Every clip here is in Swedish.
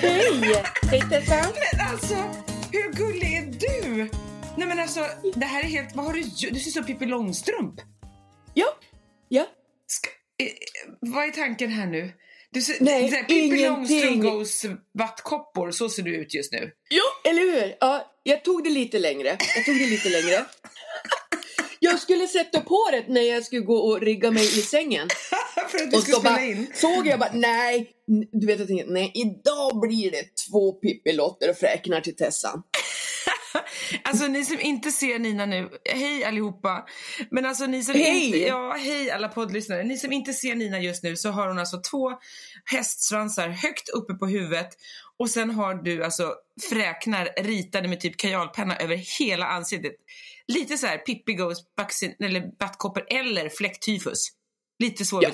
Hej! Hej Tessa! Men alltså, hur gullig är du? Nej men alltså, det här är helt... Vad har du gjort? Du ser ut som Pippi Långstrump. Ja, ja. Ska, eh, vad är tanken här nu? Du ser, Nej, här Pippi. Långstrump goes vattkoppor, så ser du ut just nu. Ja, eller hur? Ja, jag tog det lite längre. Jag tog det lite längre. Jag skulle sätta på det när jag skulle gå och rigga mig i sängen. För att du Och så spela bara, in. såg jag bara, nej, du vet jag tänkte, nej, idag blir det två Pippi-lotter och fräknar till Tessan. Alltså ni som inte ser Nina nu, hej allihopa. Men alltså ni som Hej! inte, ja hej alla poddlyssnare. Ni som inte ser Nina just nu så har hon alltså två hästsvansar högt uppe på huvudet och sen har du alltså fräknar ritade med typ kajalpenna över hela ansiktet. Lite så här Pippi Goes vaccin, eller vattkoppor eller fläcktyfus. Lite så Ja.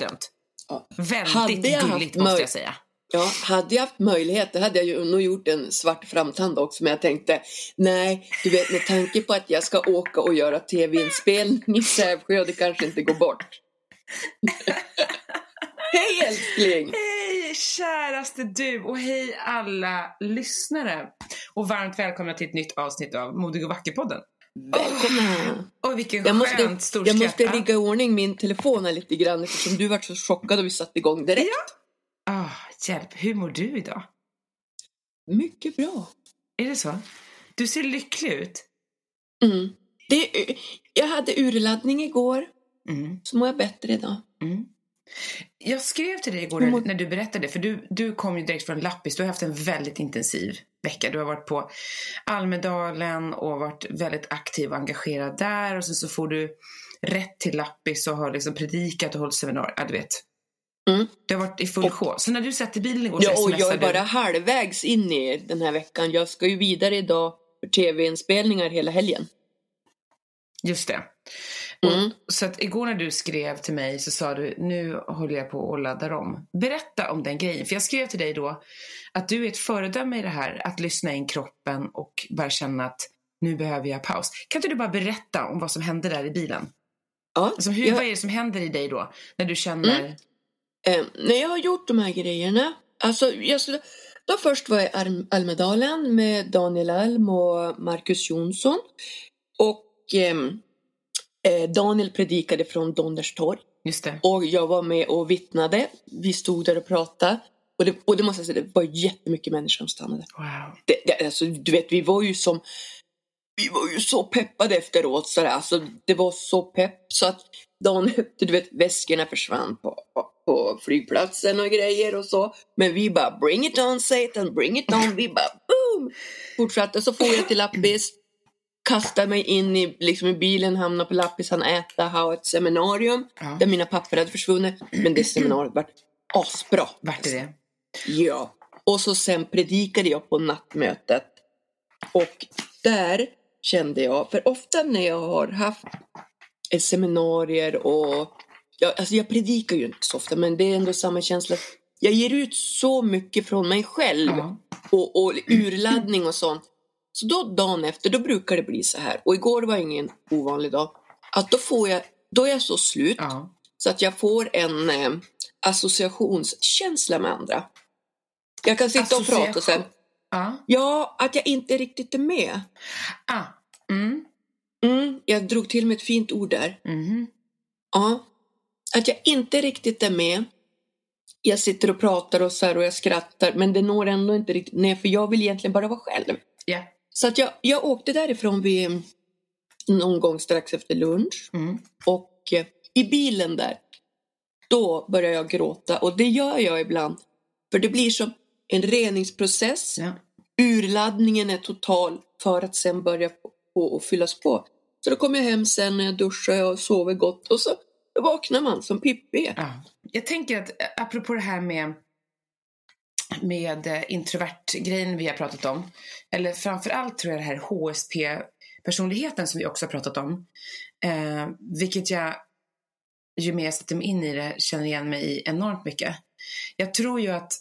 Ja. Väldigt gulligt måste jag säga. Ja, hade jag haft möjlighet, det hade jag ju nog gjort en svart framtand också, men jag tänkte, nej, du vet med tanke på att jag ska åka och göra tv-inspelning i Sävsjö, det kanske inte går bort. Hej älskling! Hej käraste du och hej alla lyssnare. Och varmt välkomna till ett nytt avsnitt av Modig och vacker-podden. Välkomna! Och vilken Jag måste, skönt stor jag måste rigga i ordning min telefon här lite grann eftersom du vart så chockad och vi satte igång direkt. Ah, hjälp, hur mår du idag? Mycket bra. Är det så? Du ser lycklig ut. Mm. Det, jag hade urladdning igår, Mm, så mår jag bättre idag. mm. Jag skrev till dig igår när, mår- när du berättade, för du, du kom ju direkt från Lappis. Du har haft en väldigt intensiv vecka. Du har varit på Almedalen och varit väldigt aktiv och engagerad där. Och sen så får du rätt till Lappis och har liksom predikat och hållit seminarier. Ja, du vet. Mm. Du har varit i full sjå. Så när du satt i bilen igår så Ja, och jag är bara halvvägs in i den här veckan. Jag ska ju vidare idag för tv-inspelningar hela helgen. du. Just det. Mm. Och, så att igår när du skrev till mig så sa du, nu håller jag på och laddar om. Berätta om den grejen. För jag skrev till dig då att du är ett föredöme i det här, att lyssna in kroppen och bara känna att nu behöver jag paus. Kan inte du bara berätta om vad som hände där i bilen? Ja, Alltså hur, jag- Vad är det som händer i dig då? När du känner... Eh, när jag har gjort de här grejerna, alltså jag skulle, då först var jag i Alm- Almedalen med Daniel Alm och Marcus Jonsson. Och eh, Daniel predikade från Donnerstorg Just det. och jag var med och vittnade. Vi stod där och pratade. Och det, och det måste jag säga, det var jättemycket människor som stannade. Wow. Det, det, alltså, du vet, vi var ju som vi var ju så peppade efteråt. Så där. Alltså, det var så pepp så att dagen efter, du vet, väskorna försvann på, på, på flygplatsen och grejer och så. Men vi bara bring it on Satan, bring it on. Vi bara boom! Fortsatte, så får jag till Lappis, kastar mig in i, liksom, i bilen, hamnar på Lappis, han äta, ha ett seminarium Ja. där mina papper hade försvunnit. Men det seminariet var asbra. Vart är det? Ja. Och så sen predikade jag på nattmötet. Och där kände jag, för ofta när jag har haft seminarier och jag, alltså jag predikar ju inte så ofta men det är ändå samma känsla. Jag ger ut så mycket från mig själv Ja. och, och urladdning och sånt. Så då dagen efter, då brukar det bli så här. Och igår var ingen ovanlig dag. Att då får jag, då är jag så slut ja. så att jag får en eh, associationskänsla med andra. Jag kan sitta och prata och sen, Ja. ja, att jag inte riktigt är med. Ah. Mm. Mm, jag drog till med ett fint ord där. Mhm. Ja, att jag inte riktigt är med. Jag sitter och pratar och så och jag skrattar men det når ändå inte riktigt ner för jag vill egentligen bara vara själv. Ja. Så att jag, jag åkte därifrån vid någon gång strax efter lunch Mm. och eh, i bilen där då börjar jag gråta och det gör jag ibland för det blir som en reningsprocess. Ja. Urladdningen är total för att sen börja på, på och fyllas på. Så då kommer jag hem sen när jag duschar och sover gott och så vaknar man som Pippi. Ja. Jag tänker att eh, apropå det här med med eh, introvert-grejen vi har pratat om. Eller framför allt tror jag det här HSP-personligheten som vi också har pratat om. Eh, vilket jag, ju mer jag sätter mig in i det, känner igen mig i enormt mycket. Jag tror ju att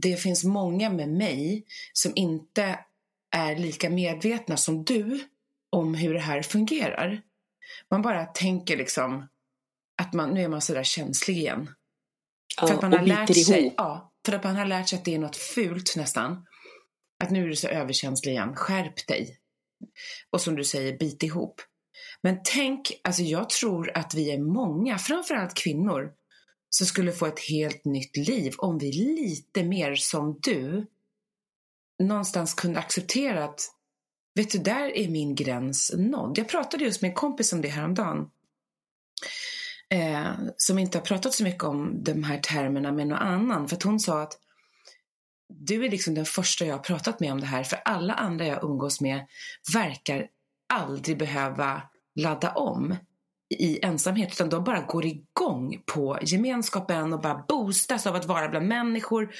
det finns många med mig som inte är lika medvetna som du om hur det här fungerar. Man bara tänker liksom att man, nu är man sådär känslig igen. Ja, För att man har lärt sig, ihop. ja, för att man har lärt sig att det är något fult nästan. Att nu är du så överkänslig igen, skärp dig. Och som du säger, bit ihop. Men tänk, alltså jag tror att vi är många, framförallt kvinnor, som skulle få ett helt nytt liv om vi lite mer som du någonstans kunde acceptera att vet du, där är min gräns nådd. Jag pratade just med en kompis om det häromdagen. Eh, som inte har pratat så mycket om de här termerna med någon annan. För att hon sa att du är liksom den första jag har pratat med om det här. För alla andra jag umgås med verkar aldrig behöva ladda om i ensamhet utan de bara går igång på gemenskapen och bara boostas av att vara bland människor.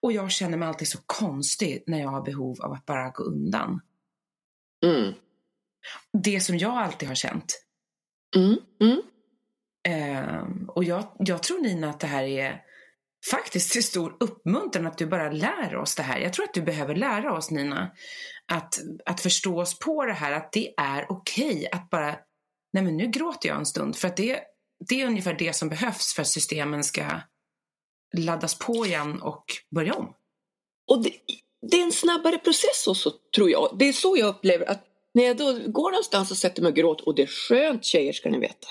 Och jag känner mig alltid så konstig när jag har behov av att bara gå undan. Mm. Det som jag alltid har känt. Mm. Mm. Eh, och jag, jag tror Nina att det här är faktiskt till stor uppmuntran att du bara lär oss det här. Jag tror att du behöver lära oss Nina att, att förstå oss på det här att det är okej okay att bara nej men nu gråter jag en stund. För att det, det är ungefär det som behövs för att systemen ska laddas på igen och börja om. Och det, det är en snabbare process också, tror jag. Det är så jag upplever att när jag då går någonstans och sätter mig och gråter, och det är skönt tjejer ska ni veta,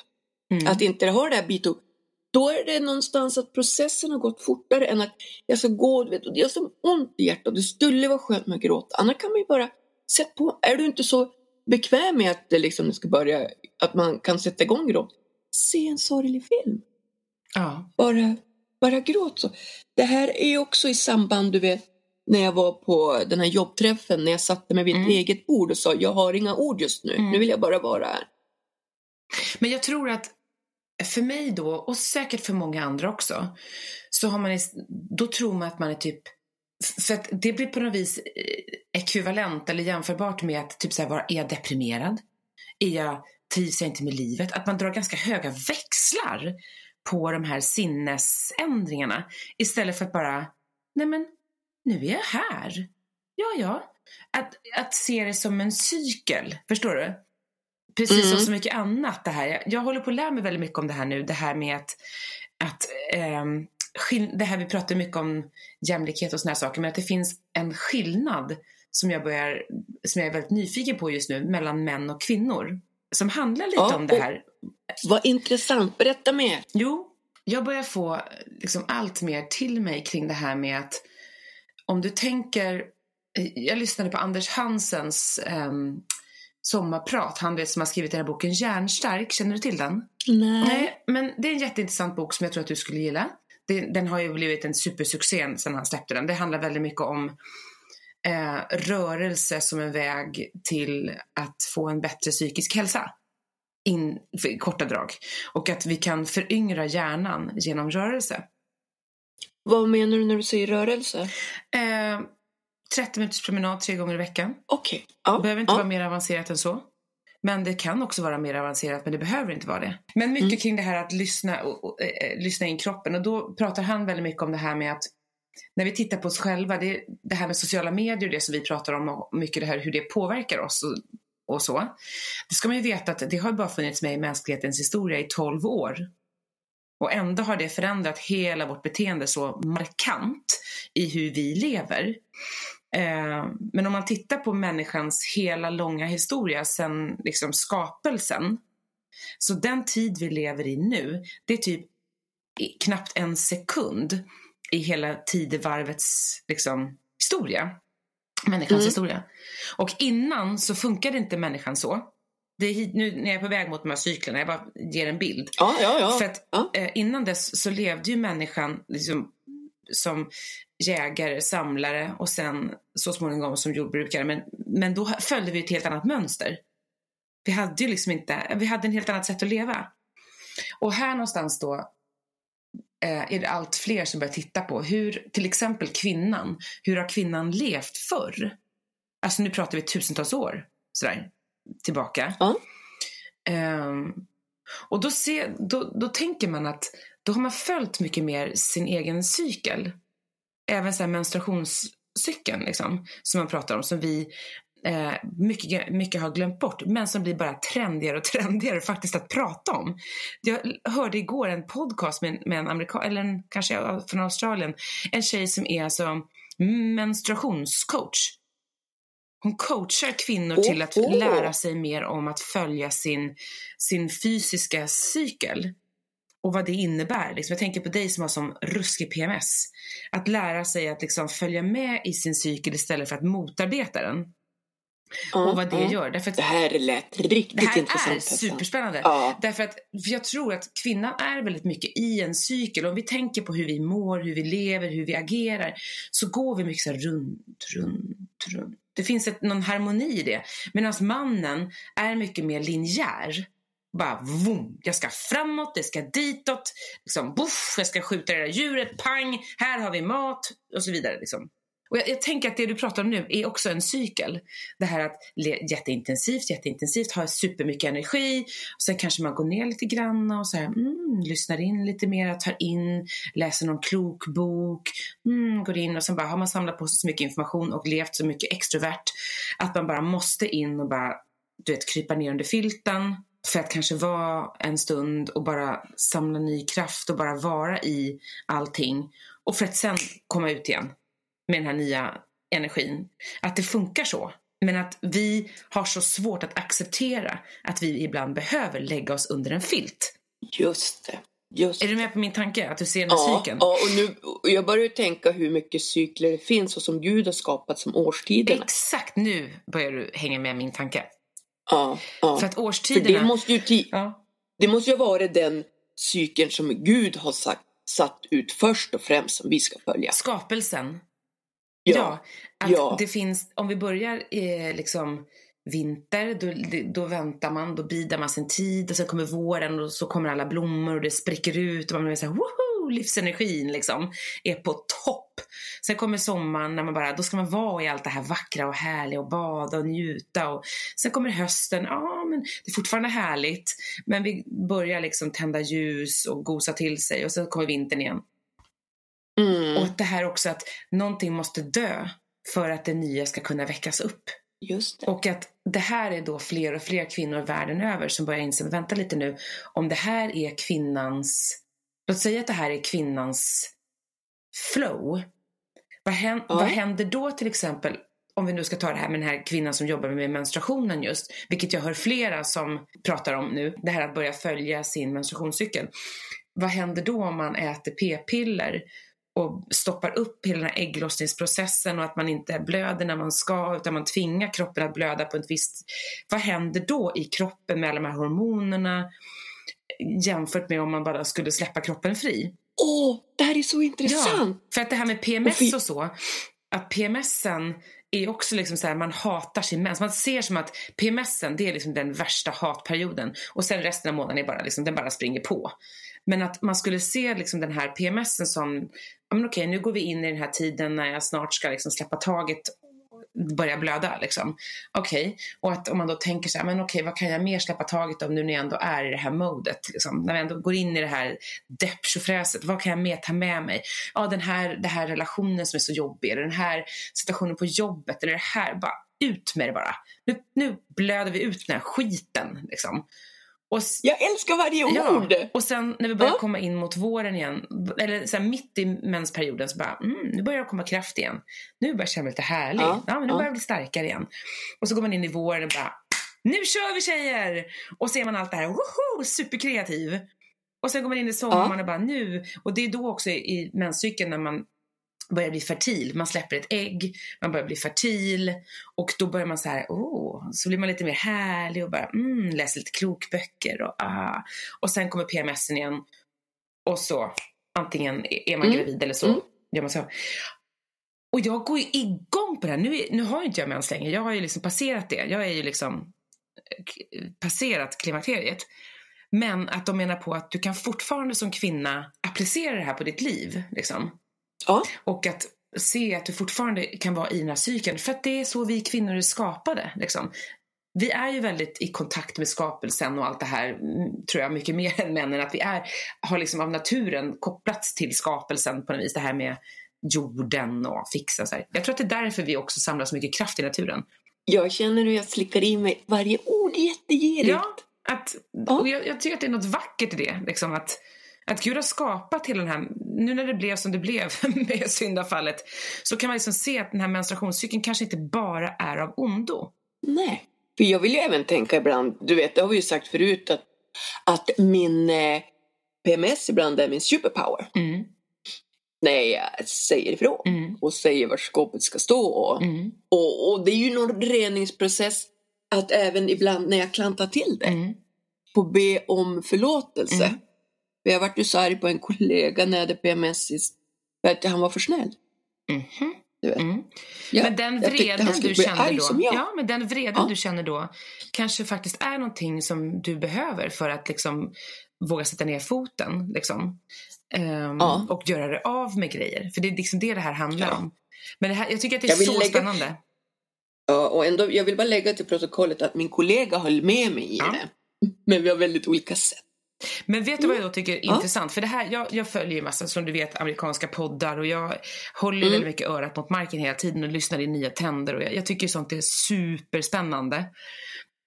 mm. att inte ha det här bit då är det någonstans att processen har gått fortare än att jag ska gå, du vet, och det gör så ont i hjärtat, det skulle vara skönt med gråt. Annars kan man ju bara sätta på, är du inte så bekväm med att det liksom ska börja, att man kan sätta igång gråt, se en sorglig film. Ja. Bara, bara gråt så. Det här är ju också i samband, du vet, när jag var på den här jobbträffen, när jag satte mig vid ett mm. eget bord och sa jag har inga ord just nu, mm. nu vill jag bara vara här. Men jag tror att för mig då, och säkert för många andra också, så har man, då tror man att man är typ för att det blir på något vis eh, ekvivalent eller jämförbart med att typ så här, är jag deprimerad? Är jag, trivs jag inte med livet? Att man drar ganska höga växlar på de här sinnesändringarna istället för att bara, nej men nu är jag här. Ja, ja. Att, att se det som en cykel, förstår du? Precis mm. som så mycket annat det här. Jag, jag håller på att lära mig väldigt mycket om det här nu, det här med att, att ähm, det här vi pratar mycket om jämlikhet och såna saker, men att det finns en skillnad som jag, börjar, som jag är väldigt nyfiken på just nu mellan män och kvinnor. Som handlar lite ja, om det här. Vad intressant, berätta mer. Jo, jag börjar få liksom allt mer till mig kring det här med att om du tänker, jag lyssnade på Anders Hansens um, sommarprat, han vet som har skrivit den här boken Järnstark, känner du till den? Nej. Nej. Men det är en jätteintressant bok som jag tror att du skulle gilla den har ju blivit en supersuccé sen han släppte den. Det handlar väldigt mycket om eh, rörelse som en väg till att få en bättre psykisk hälsa. In, för, korta drag. Och att vi kan föryngra hjärnan genom rörelse. Vad menar du när du säger rörelse? Eh, 30 minuters promenad tre gånger i veckan. Okej. Okay. Ja. Det behöver inte ja. vara mer avancerat än så. Men det kan också vara mer avancerat, men det behöver inte vara det. Men mycket mm. kring det här att lyssna, och, och, äh, lyssna in kroppen. Och då pratar han väldigt mycket om det här med att när vi tittar på oss själva, det, det här med sociala medier, det som vi pratar om och mycket det här hur det påverkar oss och, och så. Det ska man ju veta att det har bara funnits med i mänsklighetens historia i 12 år. Och ändå har det förändrat hela vårt beteende så markant i hur vi lever. Eh, men om man tittar på människans hela långa historia sedan liksom skapelsen. Så den tid vi lever i nu, det är typ knappt en sekund i hela tidevarvets liksom, historia. Människans mm. historia. Och innan så funkade inte människan så. Det är nu när jag är på väg mot de här cyklerna, jag bara ger en bild. Ja, ja, ja. För att. Eh, innan dess så levde ju människan liksom som jägare, samlare och sen så småningom som jordbrukare. Men, men då följde vi ett helt annat mönster. Vi hade ju liksom inte, vi hade en helt annat sätt att leva. Och här någonstans då eh, är det allt fler som börjar titta på hur, till exempel kvinnan, hur har kvinnan levt förr? Alltså nu pratar vi tusentals år sådär, tillbaka. Ja. Um, och då, se, då, då tänker man att då har man följt mycket mer sin egen cykel. Även så här menstruationscykeln liksom, som man pratar om, som vi eh, mycket, mycket har glömt bort, men som blir bara trendigare och trendigare faktiskt att prata om. Jag hörde igår en podcast med, med en amerikan, eller en, kanske från Australien, en tjej som är alltså menstruationscoach. Hon coachar kvinnor till att Oh, oh. lära sig mer om att följa sin, sin fysiska cykel och vad det innebär. Liksom, jag tänker på dig som har som ruskig PMS. Att lära sig att liksom följa med i sin cykel istället för att motarbeta den. Ja, och vad det ja. gör. Därför att Det här lät riktigt det här intressant. är Tessan. superspännande. Ja. Därför att för jag tror att kvinnan är väldigt mycket i en cykel. Om vi tänker på hur vi mår, hur vi lever, hur vi agerar så går vi mycket så runt, runt, runt. Det finns ett, någon harmoni i det. Medan mannen är mycket mer linjär. Bara vum, jag ska framåt, det ska ditåt, liksom, buff, jag ska skjuta det där djuret, pang, här har vi mat och så vidare. Liksom. Och jag, jag tänker att det du pratar om nu är också en cykel. Det här att jätteintensivt, jätteintensivt, ha supermycket energi. Och sen kanske man går ner lite grann och så här, mm, lyssnar in lite mer, tar in, läser någon klok bok, mm, går in och sen bara har man samlat på sig så mycket information och levt så mycket extrovert att man bara måste in och bara, du vet, krypa ner under filten för att kanske vara en stund och bara samla ny kraft och bara vara i allting och för att sen komma ut igen med den här nya energin. Att det funkar så. Men att vi har så svårt att acceptera att vi ibland behöver lägga oss under en filt. Just det. Just Är du med på min tanke? Att du ser den Ja, cykeln? ja, och nu, och jag börjar tänka hur mycket cykler det finns och som Gud har skapat som årstiderna. Exakt nu börjar du hänga med min tanke. Ja, ja. För att För årstiderna... det måste ju ja. det måste ju vara den cykeln som Gud har sagt, satt ut först och främst som vi ska följa. Skapelsen. Ja, Ja, att det finns, om vi börjar eh, liksom vinter, då, då väntar man, då bidar man sin tid och sen kommer våren och så kommer alla blommor och det spricker ut och man blir så här, livsenergin liksom är på topp. Sen kommer sommaren när man bara, då ska man vara i allt det här vackra och härliga och bada och njuta och sen kommer hösten, ja men det är fortfarande härligt men vi börjar liksom tända ljus och gosa till sig och sen kommer vintern igen. Mm, Och det här också att någonting måste dö för att det nya ska kunna väckas upp. Och att det här är då fler och fler kvinnor världen över som börjar inse, vänta lite nu, om det här är kvinnans, låt säga att det här är kvinnans flow. Vad, hän, Ja. vad händer då till exempel, om vi nu ska ta det här med den här kvinnan som jobbar med menstruationen just, vilket jag hör flera som pratar om nu, det här att börja följa sin menstruationscykel. Vad händer då om man äter p-piller och stoppar upp hela den här ägglossningsprocessen och att man inte blöder när man ska utan man tvingar kroppen att blöda på ett visst... Vad händer då i kroppen med alla de här hormonerna jämfört med om man bara skulle släppa kroppen fri? Åh, det här är så intressant! För att det här med PMS och så, att PMSen är också liksom så här, man hatar sin mens. Man ser som att PMSen, det är liksom den värsta hatperioden. Och sen resten av månaden är bara liksom, den bara springer på. Men att man skulle se liksom den här PMSen som, ja men okej nu går vi in i den här tiden när jag snart ska liksom släppa taget börjar blöda liksom. Okej, och att om man då tänker så här, men okej vad kan jag mer släppa taget om nu när jag ändå är i det här modet liksom. När vi ändå går in i det här depptjofräset, vad kan jag mer ta med mig? Ja den här, den här relationen som är så jobbig, eller den här situationen på jobbet, eller det här, bara ut med det bara. Nu, nu blöder vi ut den här skiten liksom. Och, Jag älskar varje Ja, ord! och sen när vi börjar Ja. komma in mot våren igen, eller så här, mitt i mensperioden så bara, mm, nu börjar det komma kraft igen. Nu börjar jag känna mig lite härlig. Ja, Ja, men nu ja. börjar jag bli starkare igen. Och så går man in i våren och bara, nu kör vi tjejer! Och ser man allt det här, woho, superkreativ. Och sen går man in i sommaren och bara, nu. Och det är då också i menscykeln när man börjar bli fertil. Man släpper ett ägg, man börjar bli fertil och då börjar man så här, åh, så blir man lite mer härlig och bara, mm, läser lite klokböcker och ah. Och sen kommer PMSen igen och så antingen är man Mm, gravid eller så mm. gör man så. Och jag går ju igång på det här. Nu, nu har ju inte jag mens längre. Jag har ju liksom passerat det. Jag är ju liksom eh, passerat klimakteriet. Men att de menar på att du kan fortfarande som kvinna applicera det här på ditt liv. Liksom. Ja. Och att se att du fortfarande kan vara i den här cykeln. För att det är så vi kvinnor är skapade. Liksom. Vi är ju väldigt i kontakt med skapelsen och allt det här, mm, tror jag, mycket mer än männen. Att vi är, har liksom av naturen kopplats till skapelsen på något vis. Det här med jorden och fixa så här. Jag tror att det är därför vi också samlar så mycket kraft i naturen. Jag känner hur jag slickar i mig varje ord jättegirigt. Ja, att, och jag, jag tycker att det är något vackert i det. Liksom att, att Gud har skapat hela den här, nu när det blev som det blev med syndafallet, så kan man liksom se att den här menstruationscykeln kanske inte bara är av ondo. Nej. För jag vill ju även tänka ibland, du vet, det har vi ju sagt förut, att, att min eh, PMS ibland är min superpower. Mm, När jag säger ifrån mm, och säger var skåpet ska stå. Och, mm, och, och det är ju någon reningsprocess att även ibland när jag klantar till det, mm, få be om förlåtelse. För jag vart ju så arg på en kollega när jag hade PMS sist, för att han var för snäll. mhm, Du vet. mm. Ja, men den vreden du arg då, ja, men den vreden Ja. du känner då kanske faktiskt är någonting som du behöver för att liksom våga sätta ner foten liksom. Ehm, Ja. och göra det av med grejer. För det är liksom det det här handlar om. Men här, jag tycker att det är så lägga- spännande. Ja, och ändå, jag vill bara lägga till protokollet att min kollega höll med mig i det. Men vi har väldigt olika sätt. Men vet du vad jag då tycker är Mm. Intressant? För det här, jag, jag följer ju massa, som du vet, amerikanska poddar och jag håller Mm. väldigt mycket örat mot marken hela tiden och lyssnar i nya tänder och jag, jag tycker sånt är superspännande.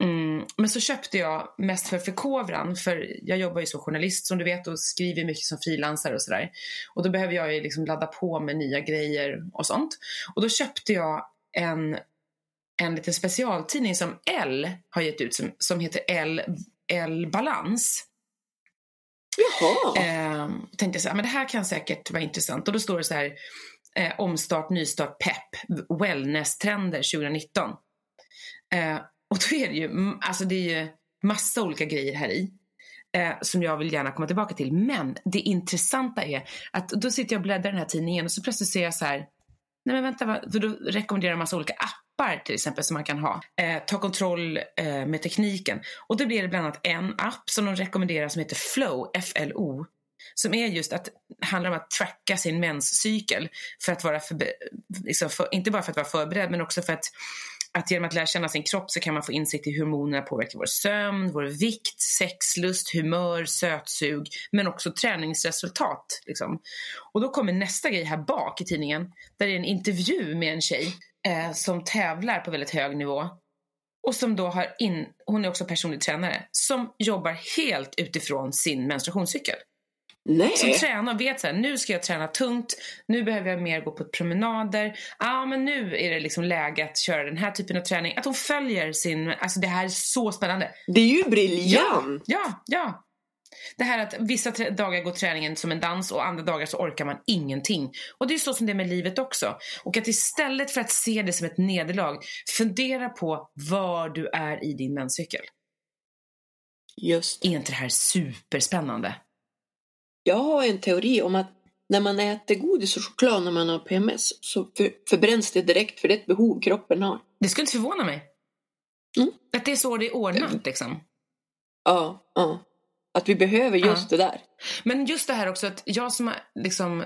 Mm, men så köpte jag mest för förkovran, för jag jobbar ju som journalist som du vet och skriver mycket som frilansare och sådär. Och då behöver jag ju liksom ladda på med nya grejer och sånt. Och då köpte jag en, en liten specialtidning som L har gett ut som, som heter L, L Balans. Jaha. Eh, tänkte så här, ah, men det här kan säkert vara intressant. Och då står det så här, eh, omstart, nystart, pepp, wellness-trender 2019. Eh, och då är det ju, alltså det är ju massa olika grejer här i. Eh, som jag vill gärna komma tillbaka till. Men det intressanta är att då sitter jag och bläddrar i den här tidningen och så plötsligt ser jag så här, nej men vänta, vad- för då rekommenderar de massa olika appar till exempel som man kan ha. Eh, ta kontroll eh, med tekniken. Och då blir det bland annat en app som de rekommenderar som heter Flow, F-L-O. Som är just att, handlar om att tracka sin menscykel. För att vara förbe- liksom för, inte bara för att vara förberedd men också för att att genom att lära känna sin kropp så kan man få insikt i hur hormonerna påverkar vår sömn, vår vikt, sexlust, humör, sötsug, men också träningsresultat. Liksom. Och då kommer nästa grej här bak i tidningen, där det är en intervju med en tjej eh, som tävlar på väldigt hög nivå. Och som då har in, hon är också personlig tränare, som jobbar helt utifrån sin menstruationscykel. Som Nej. tränar och vet så här, nu ska jag träna tungt, nu behöver jag mer gå på promenader. Ja, ah, men nu är det liksom läge att köra den här typen av träning. Att hon följer sin, alltså det här är så spännande. Det är ju briljant. Ja, ja. Det här att vissa dagar går träningen som en dans och andra dagar så orkar man ingenting. Och det är så som det är med livet också. Och att istället för att se det som ett nederlag, fundera på var du är i din menscykel. Just. Är inte det här superspännande? Jag har en teori om att när man äter godis och choklad när man har PMS så för, förbränns det direkt för det är ett behov kroppen har. Det skulle inte förvåna mig. Mm. Att det är så det är ordnat liksom. Ja, ja. Att vi behöver just Ja. det där. Men just det här också att jag som har liksom...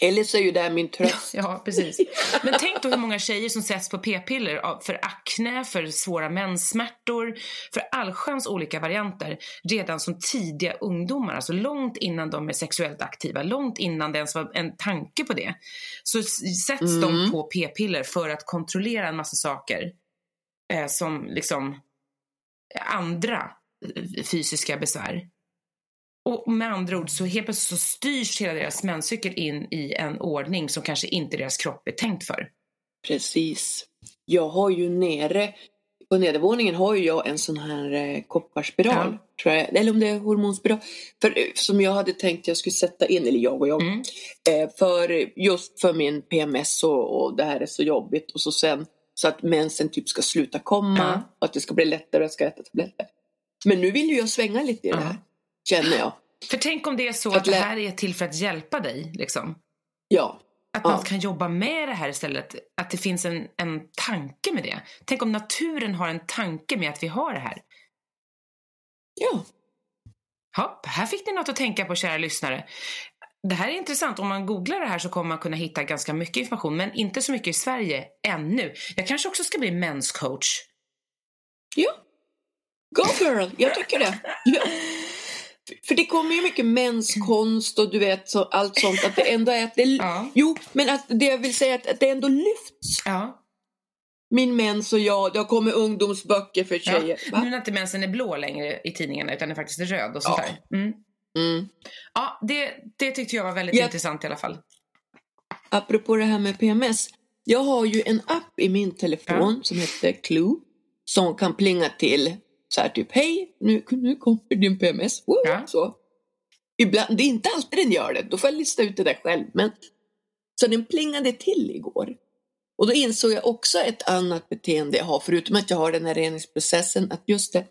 Eller så är ju det här min tröst. ja, precis. Men tänk då hur många tjejer som sätts på p-piller för akne, för svåra menssmärtor, för allsköns olika varianter redan som tidiga ungdomar, alltså långt innan de är sexuellt aktiva, långt innan det ens var en tanke på det. Så sätts de Mm. på p-piller för att kontrollera en massa saker eh, som liksom andra fysiska besvär. Och med andra ord så helt plötsligt så styrs hela deras menscykel in i en ordning som kanske inte deras kropp är tänkt för. Precis. Jag har ju nere, på nedervåningen har ju jag en sån här eh, kopparspiral. Tror jag, eller om det är hormonspiral. För, eh, som jag hade tänkt jag skulle sätta in, eller jag och jag. Mm. Eh, för just för min PMS och, och det här är så jobbigt. Och så sen så att mensen typ ska sluta komma. Ja. Och att det ska bli lättare och jag ska äta tabletter. Men nu vill ju jag svänga lite i det Ja. här. Känner jag. För tänk om det är så Att att det här är till för att hjälpa dig. Liksom. Ja. Att Ja. man kan jobba med det här istället. Att det finns en, en tanke med det. Tänk om naturen har en tanke med att vi har det här. Ja. Hopp, här fick ni något att tänka på kära lyssnare. Det här är intressant. Om man googlar det här så kommer man kunna hitta ganska mycket information. Men inte så mycket i Sverige ännu. Jag kanske också ska bli menscoach. Ja. Go girl, jag tycker det. Ja. För det kommer ju mycket menskonst och du vet så, allt sånt. Att det ändå är att det... Ja. Jo, men att det jag vill säga är att, att det ändå lyfts. Ja. min mens och jag, det har kommit ungdomsböcker för Ja. tjejer. Nu Va? när inte mensen är blå längre i tidningarna utan är faktiskt röd och sånt Ja. där. Mm. Mm. Ja, det, det tyckte jag var väldigt Ja. intressant i alla fall. Apropå det här med PMS. Jag har ju en app i min telefon som heter Clue. Som kan plinga till så här typ, hej, nu, nu kommer din PMS. Woo! Ja. Så. Ibland, det är inte alltid den gör det, då får jag lista ut det där själv. Men, så den plingade till igår. Och då insåg jag också ett annat beteende jag har, förutom att jag har den här reningsprocessen, att just det,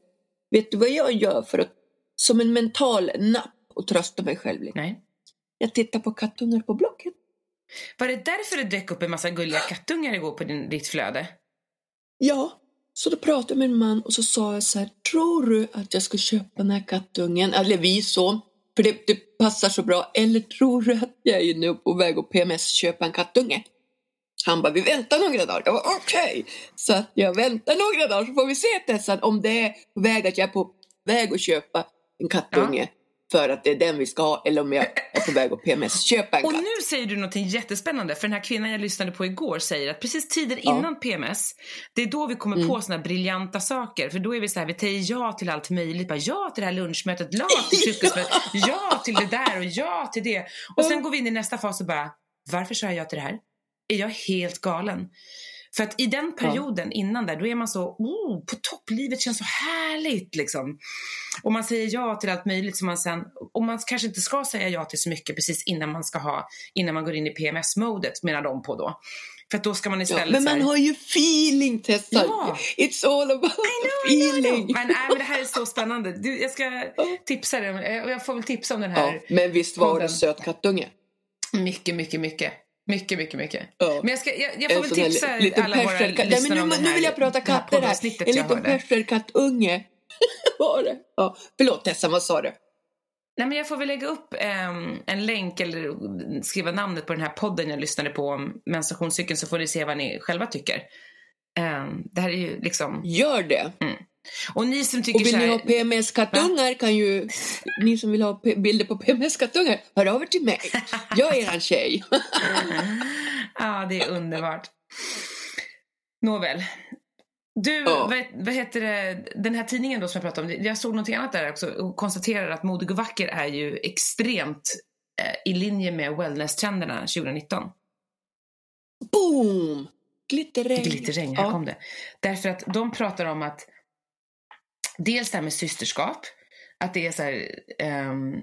vet du vad jag gör för att, som en mental napp och trösta mig själv lite? Nej. Jag tittar på kattungar på Blocket. Var det därför det dök upp en massa gulliga kattungar igår på din, ditt flöde? Ja, så då pratade jag med min man och så sa jag så här, tror du att jag ska köpa den här kattungen? Eller vi så, för det, det passar så bra. Eller tror du att jag är nu på väg att PMS köpa en kattunge? Han bara, vi väntar några dagar. Jag bara, okej. Så att jag väntar några dagar så får vi se Tessan om det är på väg att jag är på väg att köpa en kattunge. För att det är den vi ska ha eller om jag är på väg att PMS köpa en Och katt. nu säger du någonting jättespännande för den här kvinnan jag lyssnade på igår säger att precis tiden Ja. innan PMS, det är då vi kommer Mm. på såna här briljanta saker. För då är vi så här, vi säger ja till allt möjligt. Bara, ja till det här lunchmötet, ja till frukostmötet, ja till det där och ja till det. Och sen går vi in i nästa fas och bara, varför sa jag ja till det här? Är jag helt galen? För att i den perioden innan där, då är man så, oh, på topp, livet känns så härligt liksom. Och man säger ja till allt möjligt som man sen, och man kanske inte ska säga ja till så mycket precis innan man ska ha, innan man går in i PMS-modet menar de på då. För att då ska man Ja, istället men så här- man har ju feeling Tessa. Ja. It's all about I know, feeling. Men, nej, men det här är så spännande. Du, jag ska tipsa dig, eh, jag får väl tipsa om den här. Ja, men visst var det söt kattunge? Mycket, mycket, mycket. Mycket, mycket, mycket. Ja. Men jag, ska, jag, jag får En väl här tipsa alla våra lyssnare om nu, den nu här, vill jag prata här katter här. En liten perserkattunge var det. Ja. Förlåt Tessa, vad sa du? Nej, men jag får väl lägga upp ehm, en länk eller skriva namnet på den här podden jag lyssnade på om menstruationscykeln så får ni se vad ni själva tycker. Ehm, det här är ju liksom... Gör det. Och ni som tycker Och vill ni ha PMS-kattungar kan ju, ni som vill ha bilder på PMS-kattungar, hör av er till mig. Jag är eran tjej. Ja, det är underbart. Nåväl. Du, Ja. vad, vad heter det, den här tidningen då som jag pratade om, jag såg någonting annat där också och konstaterar att Modig och vacker är ju extremt eh, i linje med wellness-trenderna 2019. Boom! Glitterregn. Glitterregn, här Ja. kom det. Därför att de pratar om att dels det här med systerskap, att det är så här, ehm,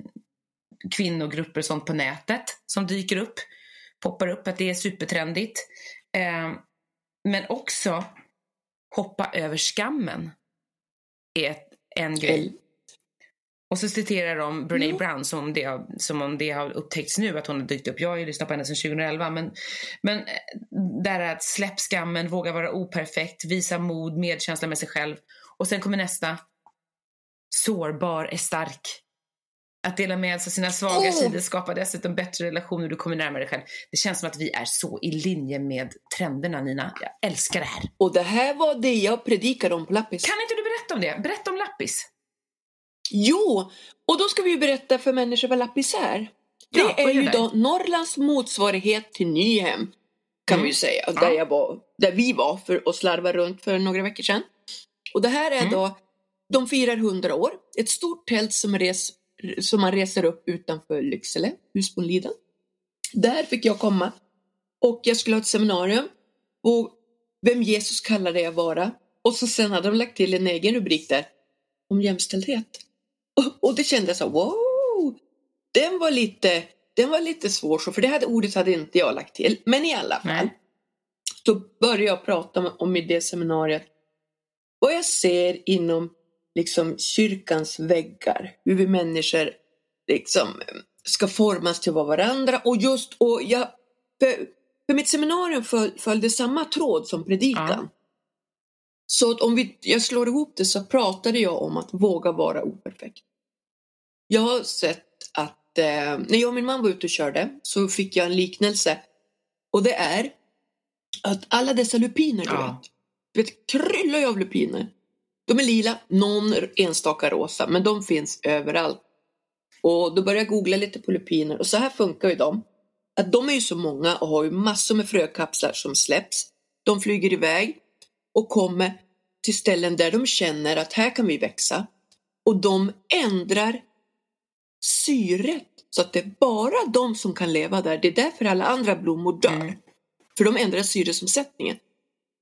kvinnogrupper och sånt på nätet som dyker upp, poppar upp, att det är supertrendigt. Ehm, men också hoppa över skammen är ett, en grej. Och så citerar de Brené Ja. Brown som om, det som om det har upptäckts nu att hon har dykt upp. Jag har ju lyssnat på henne sedan 2011 men, men eh, där är att släpp skammen, våga vara operfekt, visa mod, medkänsla med sig själv. Och sen kommer nästa. Sårbar är stark. Att dela med sig av sina svaga sidor skapar dessutom bättre relationer, du kommer närmare dig själv. Det känns som att vi är så i linje med trenderna Nina. Jag älskar det här. Och det här var det jag predikade om på Lappis. Kan inte du berätta om det? Berätta om lappis. Jo, och då ska vi ju berätta för människor vad Lappis är. Det Ja, är ju då Norrlands motsvarighet till Nyhem, kan Mm. vi ju säga. Ja. Där, jag var, där vi var för att slarva runt för några veckor sedan. Och det här är Mm. då, de firar 100 år. Ett stort tält som, res, som man reser upp utanför Lycksele, Husbondliden. Där fick jag komma. Och jag skulle ha ett seminarium. Och vem Jesus kallade jag vara. Och så sen hade de lagt till en egen rubrik där. Om jämställdhet. Och, och det kändes så wow! Den var lite, den var lite svår så, för det hade ordet hade inte jag lagt till. Men i alla fall. Nej. Då började jag prata om, om i det seminariet vad jag ser inom liksom kyrkans väggar. Hur vi människor liksom ska formas till varandra. Och just, och jag, för, för mitt seminarium föl, följde samma tråd som predikan. Ja. Så att om vi, jag slår ihop det så pratade jag om att våga vara operfekt. Jag har sett att eh, när jag och min man var ute och körde så fick jag en liknelse. Och det är att alla dessa lupiner du Ja. vet. Vet, kryllar ju av lupiner. De är lila, någon enstaka rosa, men de finns överallt. Och då började jag googla lite på lupiner och så här funkar ju de. Att de är ju så många och har ju massor med frökapslar som släpps. De flyger iväg och kommer till ställen där de känner att här kan vi växa. Och de ändrar syret så att det är bara de som kan leva där. Det är därför alla andra blommor dör. Mm. För de ändrar syresomsättningen.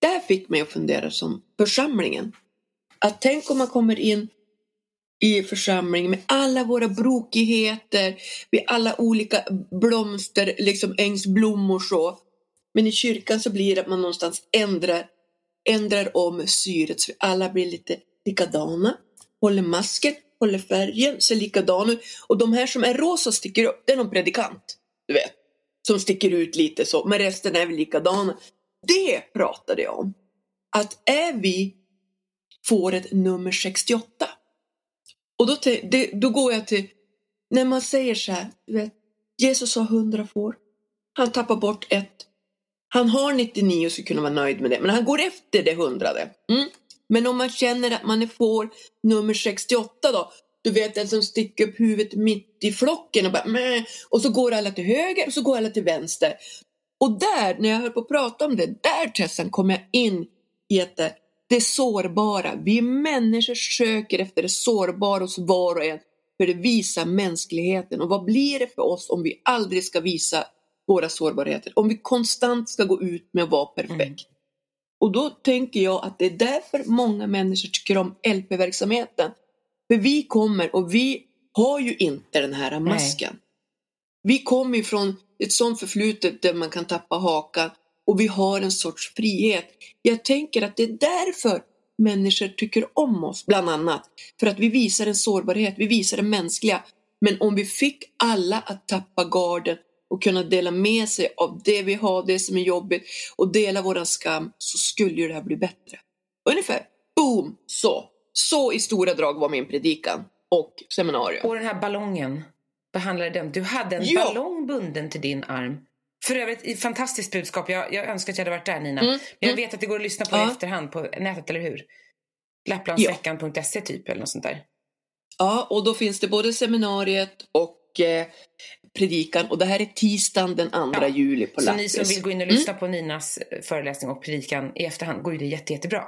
Där fick mig att fundera som församlingen. Att tänk om man kommer in i församlingen med alla våra brokigheter, med alla olika blomster, liksom ängsblommor så. Men i kyrkan så blir det att man någonstans ändrar, ändrar om syret så alla blir lite likadana, håller masken, håller färgen, ser likadan ut. Och de här som är rosa sticker upp, det är någon predikant, du vet, som sticker ut lite så, men resten är väl likadana. Det pratade jag om. Att är vi fåret nummer 68 och då, te- det, då går jag till, när man säger så här, du vet, Jesus har hundra får, han tappar bort ett, han har 99 och skulle kunna vara nöjd med det, men han går efter det hundrade. Mm. Men om man känner att man är får nummer 68 då, du vet den som sticker upp huvudet mitt i flocken och bara Mäh! och så går alla till höger och så går alla till vänster. Och där, när jag höll på att prata om det, där Tessan kom jag in i att det, det sårbara. Vi människor söker efter det sårbara hos var och en för det visar mänskligheten. Och vad blir det för oss om vi aldrig ska visa våra sårbarheter? Om vi konstant ska gå ut med att vara perfekt. Mm. Och då tänker jag att det är därför många människor tycker om LP-verksamheten. För vi kommer och vi har ju inte den här masken. Vi kommer ju från ett sånt förflutet där man kan tappa hakan och vi har en sorts frihet. Jag tänker att det är därför människor tycker om oss, bland annat. För att vi visar en sårbarhet, vi visar det mänskliga. Men om vi fick alla att tappa garden och kunna dela med sig av det vi har, det som är jobbigt och dela våran skam så skulle ju det här bli bättre. Ungefär, boom, så. Så i stora drag var min predikan och seminarium. Och den här ballongen, behandlade den. Du hade en Ja. ballong bunden till din arm. För övrigt, fantastiskt budskap. Jag, jag önskar att jag hade varit där, Nina. Mm, Men jag mm. vet att det går att lyssna på i Ja. efterhand på nätet, eller hur? Lapplandsveckan.se typ, eller något sånt där. Ja, och då finns det både seminariet och eh, predikan och det här är tisdagen den 2 Ja. juli på Så Lappis. ni som vill gå in och lyssna på Ninas eh, föreläsning och predikan i efterhand går ju det jätte, jättebra.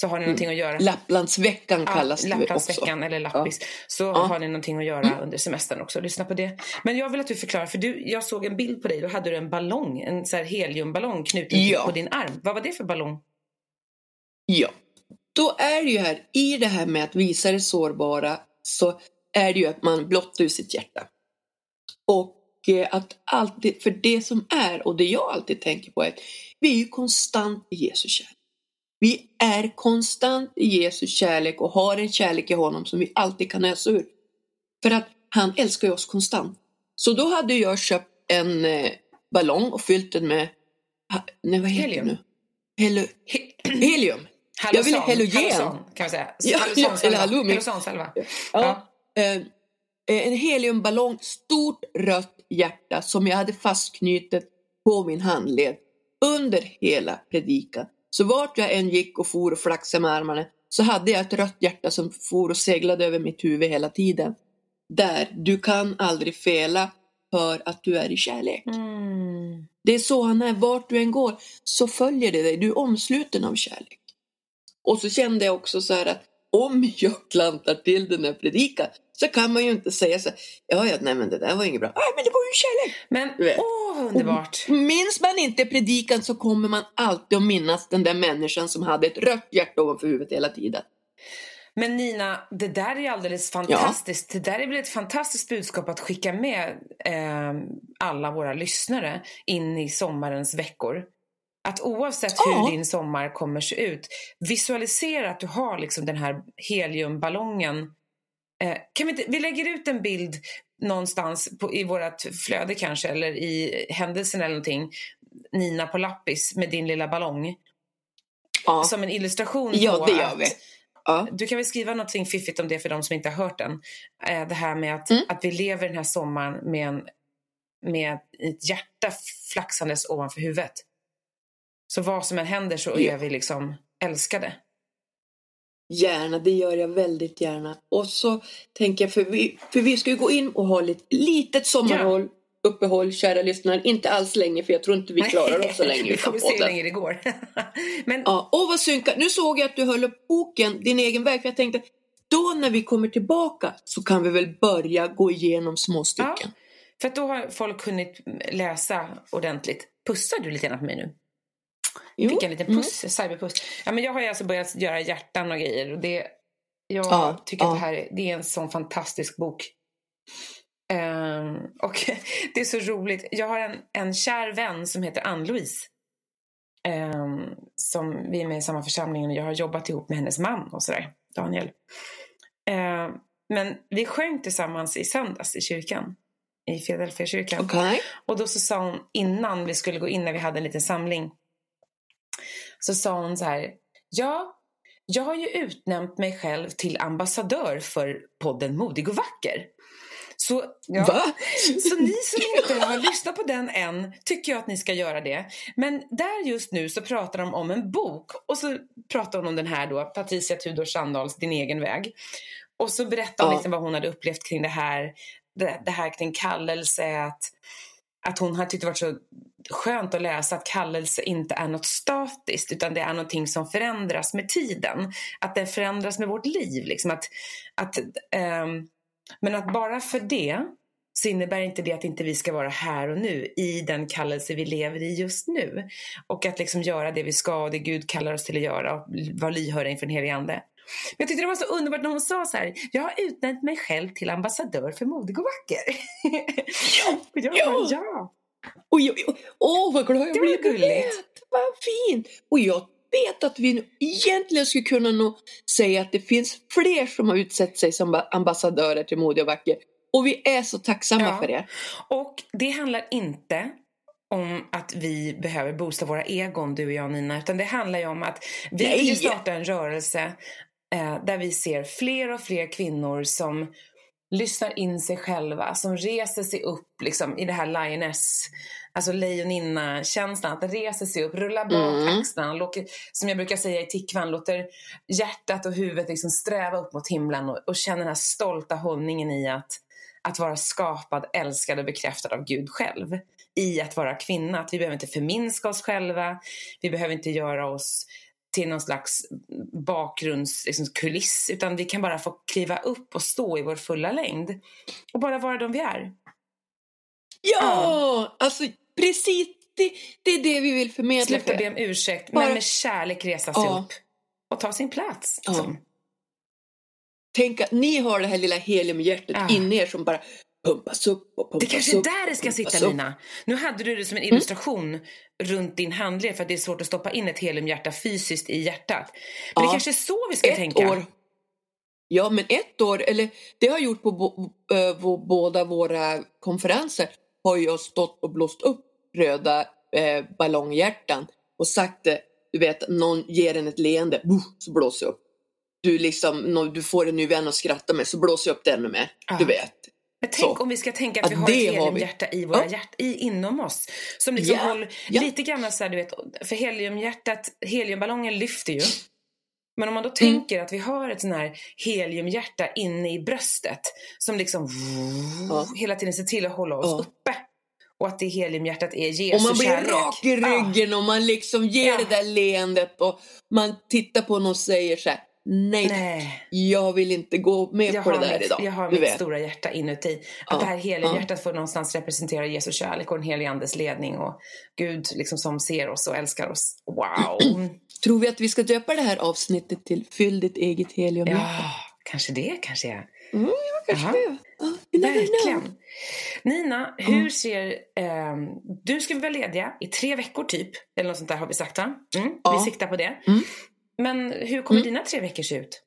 Så har ni någonting att göra. Lapplandsveckan Ja, kallas det också. Lapplandsveckan eller Lappis. Så har ni någonting att göra Mm. under semestern också. Lyssna på det. Men jag vill att du förklarar, för du, jag såg en bild på dig. Då hade du en ballong, en så här heliumballong knuten Ja. på din arm. Vad var det för ballong? Ja, då är det ju här, i det här med att visa det sårbara så är det ju att man blottar ur sitt hjärta. Och eh, att alltid, för det som är och det jag alltid tänker på är att vi är ju konstant i Jesu kärlek. Vi är konstant i Jesu kärlek och har en kärlek i honom som vi alltid kan ösa ur. För att han älskar oss konstant. Så då hade jag köpt en eh, ballong och fyllt den med, nej vad heter Helium. det nu? Helo, He- helium. Jag ville halogen. Halosan, kan man säga. Ja. Ja. Eh, en heliumballong, stort rött hjärta som jag hade fastknutet på min handled under hela predikan. Så vart jag än gick och for och flaxade med armarna så hade jag ett rött hjärta som for och seglade över mitt huvud hela tiden. Där, du kan aldrig fela för att du är i kärlek. Mm. Det är så han är, vart du än går så följer det dig, du är omsluten av kärlek. Och så kände jag också så här att om jag klantar till den här predikan så kan man ju inte säga så ja, ja, nej men det där var inget bra. Nej, men det var ju kärlek. Men åh, vad underbart. Minns man inte predikan så kommer man alltid att minnas den där människan som hade ett rött hjärta ovanför huvudet hela tiden. Men Nina, det där är alldeles fantastiskt. Det där är väl ett fantastiskt budskap att skicka med eh, alla våra lyssnare in i sommarens veckor. Att oavsett hur din sommar kommer se ut, visualisera att du har liksom den här heliumballongen. Eh, kan vi, inte, vi lägger ut en bild någonstans på, i vårt flöde kanske, eller i händelsen eller någonting. Nina på lappis med din lilla ballong. Ja, Som en illustration ja på det gör att vi. Ja. du kan väl skriva någonting fiffigt om det för de som inte har hört den. Eh, det här med att, Mm. att vi lever den här sommaren med, en, med ett hjärta flaxandes ovanför huvudet. Så vad som än händer så Ja. är vi liksom älskade. Gärna, det gör jag väldigt gärna. Och så tänker jag, för vi, för vi ska ju gå in och ha lite litet sommarhåll uppehåll, kära lyssnare. Inte alls länge, för jag tror inte vi klarar oss så länge Vi får se hur länge det går. Men Ja, och vad synkat. Nu såg jag att du höll upp boken, Din egen väg, för jag tänkte då när vi kommer tillbaka så kan vi väl börja gå igenom små stycken. för att då har folk hunnit läsa ordentligt. Pussar du lite grann på mig nu? Jo. Fick en liten Mm. puss, cyberpuss. Ja, men jag har ju alltså börjat göra hjärtan och grejer. Och det, jag Ja, tycker ja. att det här är, det är en sån fantastisk bok. Ehm, och det är så roligt. Jag har en, en kär vän som heter Ann-Louise. Ehm, som vi är med i samma församling och jag har jobbat ihop med hennes man och sådär, Daniel. Ehm, men vi sjöng tillsammans i söndags i kyrkan. I Philadelphia kyrkan. Okej. Och då så sa hon innan vi skulle gå in när vi hade en liten samling. Så sa hon så här. Ja, jag har ju utnämnt mig själv till ambassadör för podden Modig och vacker. Så, ja, Va? så ni som inte har lyssnat på den än tycker jag att ni ska göra det. Men där just nu så pratar de om en bok och så pratar hon om den här då, Patricia Tudor Sandahls Din egen väg. Och så berättar hon Ja. liksom vad hon hade upplevt kring det här, det, det här kring kallelse, att, att hon har tyckt det varit så skönt att läsa att kallelse inte är något statiskt utan det är någonting som förändras med tiden. Att det förändras med vårt liv. Liksom att, att, ehm, men att bara för det så innebär inte det att inte vi ska vara här och nu i den kallelse vi lever i just nu. Och att liksom göra det vi ska och det Gud kallar oss till att göra och vara lyhörda inför den helige Ande. Men jag tyckte det var så underbart när hon sa så här, jag har utnämnt mig själv till ambassadör för modig och vacker. Ja, Och jag ja. bara, ja. Oj, oj. Åh, vad glad jag Det var blev. gulligt. Vad fint. Och jag vet att vi egentligen skulle kunna nog säga att det finns fler som har utsett sig som ambassadörer till Modig och vacker. Och vi är så tacksamma Ja. för det. Och det handlar inte om att vi behöver boosta våra egon, du och jag Nina, utan det handlar ju om att vi Nej. vill starta en rörelse eh, där vi ser fler och fler kvinnor som lyssnar in sig själva, som reser sig upp liksom, i det här lioness, alltså lejoninna-känslan, att reser sig upp, rullar bak Mm. axlarna, låter, som jag brukar säga i Tickvan, låter hjärtat och huvudet liksom sträva upp mot himlen och, och känner den här stolta hållningen i att, att vara skapad, älskad och bekräftad av Gud själv i att vara kvinna. Att vi behöver inte förminska oss själva, vi behöver inte göra oss till någon slags bakgrundskuliss liksom, utan vi kan bara få kliva upp och stå i vår fulla längd och bara vara de vi är. Ja, alltså precis. Det, det är det vi vill förmedla. Sluta be om ursäkt, Bara- men med kärlek resa sig Ja. upp och ta sin plats. Liksom. Tänk att ni har det här lilla heliumhjärtat Ja. inne i er som bara pumpas upp och pumpas Det kanske är upp där det ska sitta upp. Nina. Nu hade du det som en Mm. illustration runt din handled för att det är svårt att stoppa in ett heliumhjärta fysiskt i hjärtat. Men det Ja. kanske är så vi ska ett tänka. år. Ja, men ett år, eller det har jag gjort på bo, ö, på båda våra konferenser, har jag stått och blåst upp röda eh, ballonghjärtan och sagt det, du vet, någon ger en ett leende, buh, så blåser jag upp. Du, liksom, du får en ny vän att skratta med, så blåser jag upp det ännu mer. Ja. Du vet. Men tänk Så. om vi ska tänka att Ja, vi har ett heliumhjärta i våra Ja. hjärt, i, inom oss. Som liksom Ja, håller, ja. lite grann så här, du vet, för heliumhjärtat, heliumballongen lyfter ju. Men om man då Mm. tänker att vi har ett sån här heliumhjärta inne i bröstet som liksom Ja. hela tiden ser till att hålla oss Ja. uppe. Och att det heliumhjärtat är Jesu Och man blir kärlek. rak i ryggen och man liksom ger det där leendet och man tittar på någon och säger så här, nej, Nej. jag vill inte gå med Jag på det där mitt, idag. jag har du mitt vet. stora hjärta inuti. Att Ja, det här heliumhjärtat får någonstans representera Jesu kärlek och den helige Andes ledning och Gud liksom som ser oss och älskar oss. Wow! Tror vi att vi ska döpa det här avsnittet till Fyll ditt eget heliumhjärta? Ja, kanske det kanske är. Mm, kanske Ja. det. Ja, you never know. Verkligen. Nina, hur ser... ehm, du ska vara lediga i tre veckor typ. Eller något sånt där har vi sagt va? Mm, Ja. Vi siktar på det. Mm. Men hur kommer Mm. dina tre veckor se ut?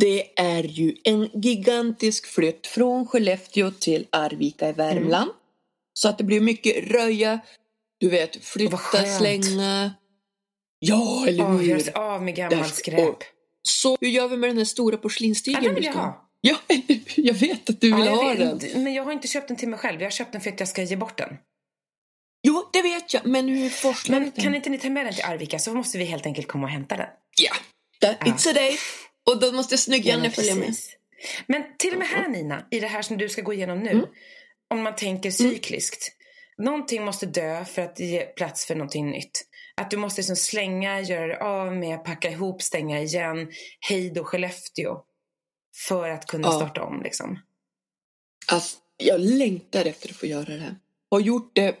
Det är ju en gigantisk flytt från Skellefteå till Arvika i Värmland. Så att det blir mycket röja, du vet, flytta, slänga. Ja, eller hur? göra sig av med gammalt skräp. och- Så hur gör vi med den här stora Ja, porslinstygeln den du ska ha. Ja, jag vet att du vill Ja, ha vet, den. Men jag har inte köpt den till mig själv. Jag har köpt den för att jag ska ge bort den. Jo, det vet jag, men hur forslar Men kan inte ni ta med den till Arvika så måste vi helt enkelt komma och hämta den. Ja, Ja. it's a day. Och då måste snygg Ja, följa med. Men till och med här Nina, i det här som du ska gå igenom nu. Mm. om man tänker cykliskt. Någonting måste dö för att ge plats för någonting nytt. Att du måste liksom slänga, göra dig av med, packa ihop, stänga igen. Hejd och Skellefteå. För att kunna Ja. starta om liksom. Alltså, jag längtar efter att få göra det här. Har gjort det.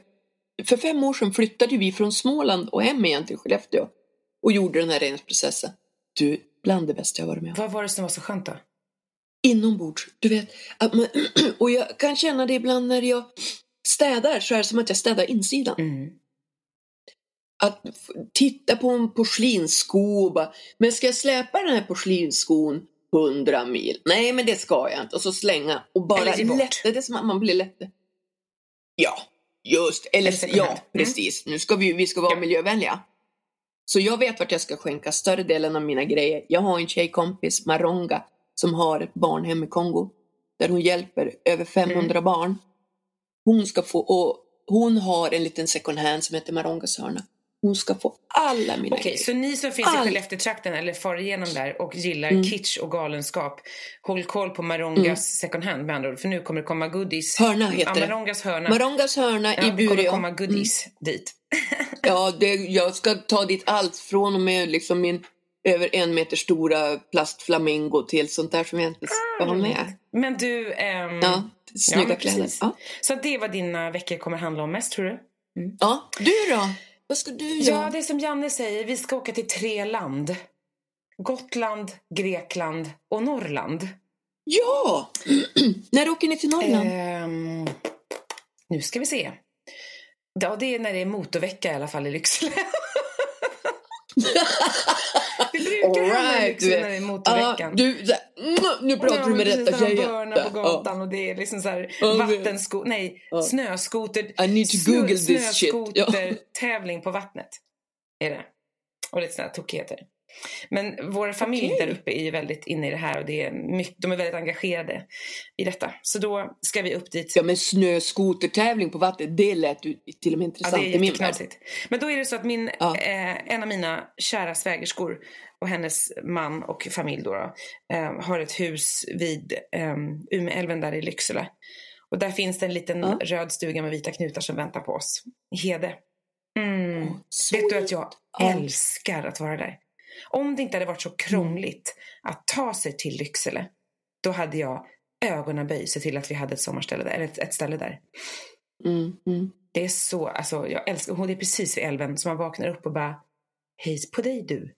För fem år sedan flyttade vi från Småland och hem igen till Skellefteå. Och gjorde den här reningsprocessen. Du, bland det bästa jag varit med om. Vad var det som var så skönt då? Inombords. Du vet, man, och jag kan känna det ibland när jag städar så är det som att jag städar insidan. Mm. Att titta på en porslinssko och bara, men ska jag släpa den här porslinsskon 100 mil? Nej, men det ska jag inte. Och så slänga och bara lätta. Det är som att man blir lätt. Ja, just. Eller, Eller ja. Mm. precis. Nu ska vi, vi ska vara Ja. miljövänliga. Så jag vet vart jag ska skänka större delen av mina grejer. Jag har en tjejkompis, Maronga, som har ett barnhem i Kongo. Där hon hjälper över 500 Mm. barn. Hon ska få, och hon har en liten second hand som heter Marongas hörna. Hon ska få alla mina Okej, grejer. så ni som finns i Allt. Skellefteå-trakten eller far igenom där och gillar Mm. kitsch och galenskap. Håll koll på Marongas second hand med andra ord. För nu kommer det komma goodies. Hörna heter ja. Marongas hörna. Marongas hörna ja, i det kommer Bureå. komma goodies dit. Ja, det, jag ska ta dit allt från och med liksom min över en meter stora plastflamingo till sånt där som jag inte ska ha med. Men du, ehm, Ja, snygga men kläder. Ja. så det var dina veckor kommer handla om mest tror du? ja, du då? Vad ska du Ja, göra? det är som Janne säger, vi ska åka till tre land. Gotland, Grekland och Norrland. Ja! När åker ni till Norrland? Ehm, nu ska vi se. Ja, det är när det är motorvecka i alla fall i Lycksele. vi brukar All hamna i right, Lycksele när det är Ja, motorveckan. du, mm, nu pratar du med rätta tjejen. burnar på gatan och det är liksom så här vattensko... Nej, snöskoter... I need to google this shit. Snöskoter-tävling på vattnet. Är det. Och lite sådana tokigheter. Men vår familj Okej. där uppe är ju väldigt inne i det här och det är mycket, de är väldigt engagerade i detta. Så då ska vi upp dit. Ja, men snöskotertävling på vattnet, det lät ju till och med Ja, intressant det i är min värld. jätteknasigt. Men då är det så att min, Ja. eh, en av mina kära svägerskor och hennes man och familj då, då eh, har ett hus vid eh, Umeälven där i Lycksele. Och där finns det en liten Ja. röd stuga med vita knutar som väntar på oss. I Hede. Mm. Vet du att jag Ja. älskar att vara där? Om det inte hade varit så krångligt att ta sig till Lycksele, då hade jag ögonen böj sig till att vi hade ett sommarställe där, eller ett, ett ställe där. Mm, mm. Det är så, alltså jag älskar, det är precis vid älven så man vaknar upp och bara Hej på dig du.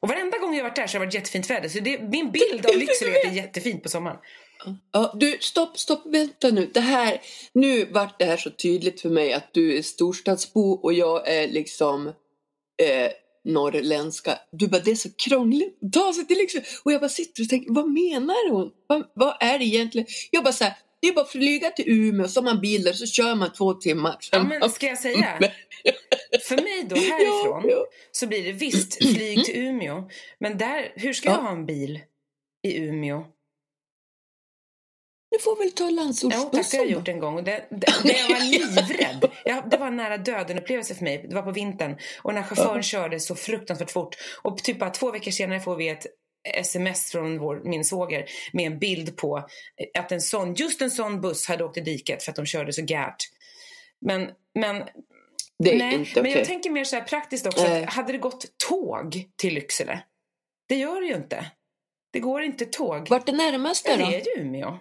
Och varenda gång jag varit där så har det varit jättefint väder. Så det, min bild av Lycksele är att det är jättefint på sommaren. Ja, du, stopp, stopp, vänta nu. Det här, nu vart det här så tydligt för mig att du är storstadsbo och jag är liksom eh, norrländska. Du bara, det är så krångligt att ta sig till Lycksele. Och jag bara sitter och tänker, vad menar hon? Vad, vad är det egentligen? Jag bara så här, det är bara att flyga till Umeå, så har man bilar så kör man två timmar. Ja, men ska jag säga? För mig då härifrån Ja, ja. så blir det visst flyg till Umeå. Men där, hur ska jag Ja. ha en bil i Umeå? Du får väl ta Ja, tack, det har landsortsbussen jag gjort en gång. Det, det, det jag var livrädd. Jag, det var en nära döden-upplevelse för mig. Det var på vintern. Och när chauffören körde så fruktansvärt fort. Och typ bara två veckor senare får vi ett sms från vår, min svåger med en bild på att en sån, just en sån buss hade åkt i diket för att de körde så gärt. Men, men, Det är nej, inte men okej. jag tänker mer så här praktiskt också. Att hade det gått tåg till Lycksele? Det gör det ju inte. Det går inte tåg. Vart är närmaste Ja, då? det är ju Umeå.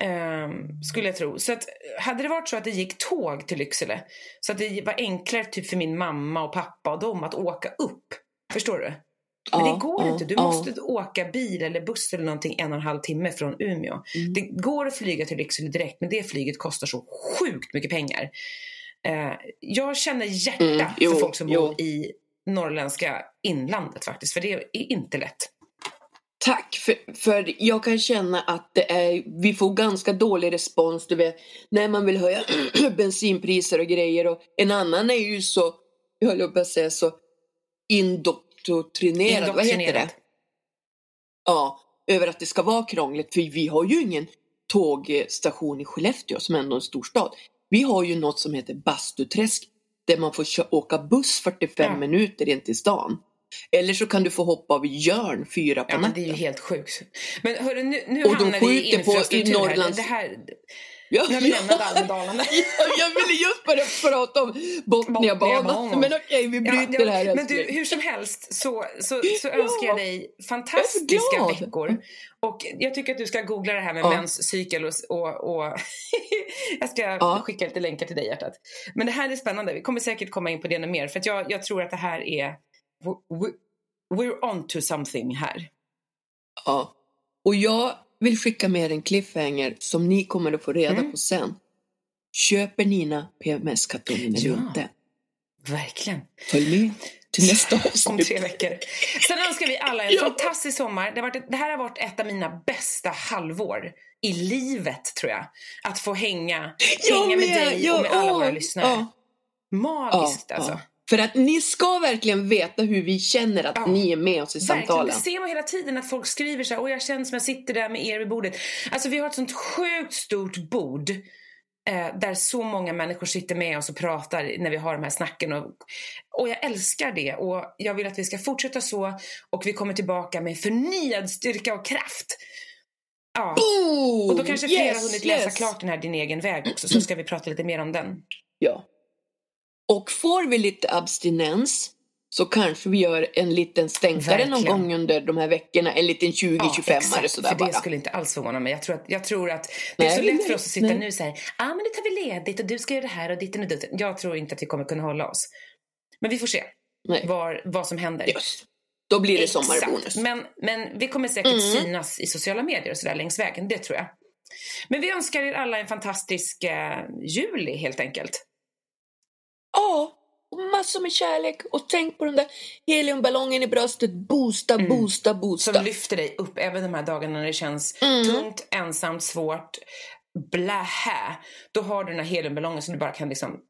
Ehm, skulle jag tro. Så att, hade det varit så att det gick tåg till Lycksele så att det var enklare typ för min mamma och pappa och dem att åka upp. Förstår du? Men Ja, det går ja, inte. Du ja. måste åka bil eller buss eller någonting en och en halv timme från Umeå. Mm. Det går att flyga till Lycksele direkt men det flyget kostar så sjukt mycket pengar. Eh, jag känner hjärta Mm, jo, för folk som jo. bor i norrländska inlandet faktiskt. För det är inte lätt. Tack, för, för jag kan känna att det är, vi får ganska dålig respons, du vet, när man vill höja bensinpriser och grejer. Och en annan är ju så, jag höll på att säga så, indoktrinerad, vad heter det? Ja, över att det ska vara krångligt, för vi har ju ingen tågstation i Skellefteå som ändå är en storstad. Vi har ju något som heter Bastuträsk, där man får åka buss 45 Ja. minuter in till stan. Eller så kan du få hoppa av Jörn fyra på Ja, men det är natten. ju helt sjukt. Men hörru, nu, nu Och hamnar vi i skjuter på- i infrastruktur här. Norrlands- Det här. Ja, Nu har vi lämnat Almedalen. jag ville just börja prata om Botniabanan. Men okej, vi bryter det här Men du, hur som helst så, så, så Ja. önskar jag dig fantastiska glad. veckor. Och jag tycker att du ska googla det här med Ja. menscykel och, och, och jag ska Ja. skicka lite länkar till dig hjärtat. Men det här är spännande. Vi kommer säkert komma in på det mer för jag, jag tror att det här är we- We're on to something här. Ja. Och jag vill skicka med en cliffhanger som ni kommer att få reda Mm. på sen. Köper Nina PMS-kartongen eller Ja. inte? Verkligen. Följ med till nästa Om avsnitt. tre veckor. Sen önskar vi alla en Ja. fantastisk sommar. Det, varit, det här har varit ett av mina bästa halvår i livet, tror jag. Att få hänga, Jag hänga med dig Ja, och med alla åh, våra lyssnare. ja, Magiskt alltså. För att ni ska verkligen veta hur vi känner att Ja. ni är med oss i Verkligen, samtalen. det ser man hela tiden att folk skriver så här, och jag känner som jag sitter där med er vid bordet. Alltså vi har ett sånt sjukt stort bord eh, där så många människor sitter med oss och pratar när vi har de här snacken. Och, och jag älskar det och jag vill att vi ska fortsätta så och vi kommer tillbaka med förnyad styrka och kraft. Ja. Boom! Och då kanske flera Yes, har hunnit läsa yes. klart den här Din egen väg också, så ska vi prata lite mer om den. Ja. Och får vi lite abstinens så kanske vi gör en liten stänkare någon Verkligen. gång under de här veckorna. En liten 20-25-are sådär för bara. det skulle inte alls förvåna mig. Jag tror att, jag tror att det är Nej, så lätt nej, för oss att sitta nej. nu och säga ja ah, men nu tar vi ledigt och du ska göra det här och ditten och dutten. Jag tror inte att vi kommer kunna hålla oss. Men vi får se var, vad som händer. just. Då blir det sommarbonus. Exakt. Men, men vi kommer säkert Mm. synas i sociala medier och sådär längs vägen, det tror jag. Men vi önskar er alla en fantastisk eh, juli helt enkelt. Ja, och massor med kärlek. Och tänk på den där heliumballongen i bröstet. Boosta, Mm. boosta, boosta. Som lyfter dig upp även de här dagarna när det känns Mm. tungt, ensamt, svårt, blähä. Då har du den här heliumballongen som du bara kan liksom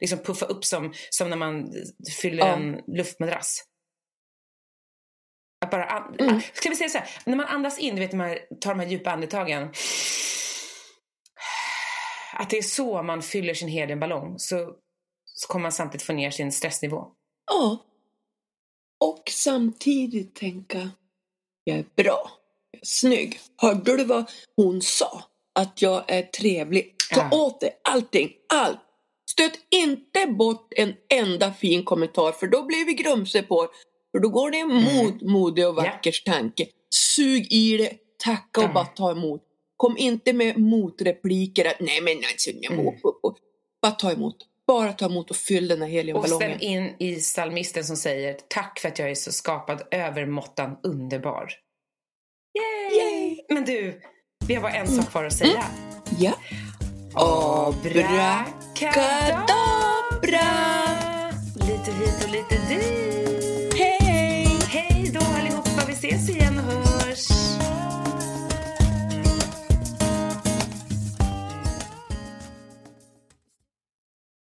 liksom puffa upp som, som när man fyller Ja. en luftmadrass. Att bara Mm. Ska vi säga så här, när man andas in, du vet när man tar de här djupa andetagen. Att det är så man fyller sin heliumballong. Så, så kommer man samtidigt få ner sin stressnivå. Ja. Och samtidigt tänka, jag är bra, jag är snygg. Hörde du vad hon sa? Att jag är trevlig. Ta Ja. åt dig allting, allt. Stöt inte bort en enda fin kommentar för då blir vi grumse på För då går det emot modig och vackers tanke. Sug i det, tacka och Ja. bara ta emot. Kom inte med motrepliker, att nej men alltså, mm. upp, upp, bara ta emot. Bara ta emot och fyll den här heliga och ballongen. Och ställ in i psalmisten som säger tack för att jag är så skapad övermåttan underbar. Yay! Yay! Men du, vi har bara en sak kvar att säga. Mm. Ja. Abrakadabra! Lite hit och lite dit. Hej! Hej då allihopa, vi ses igen.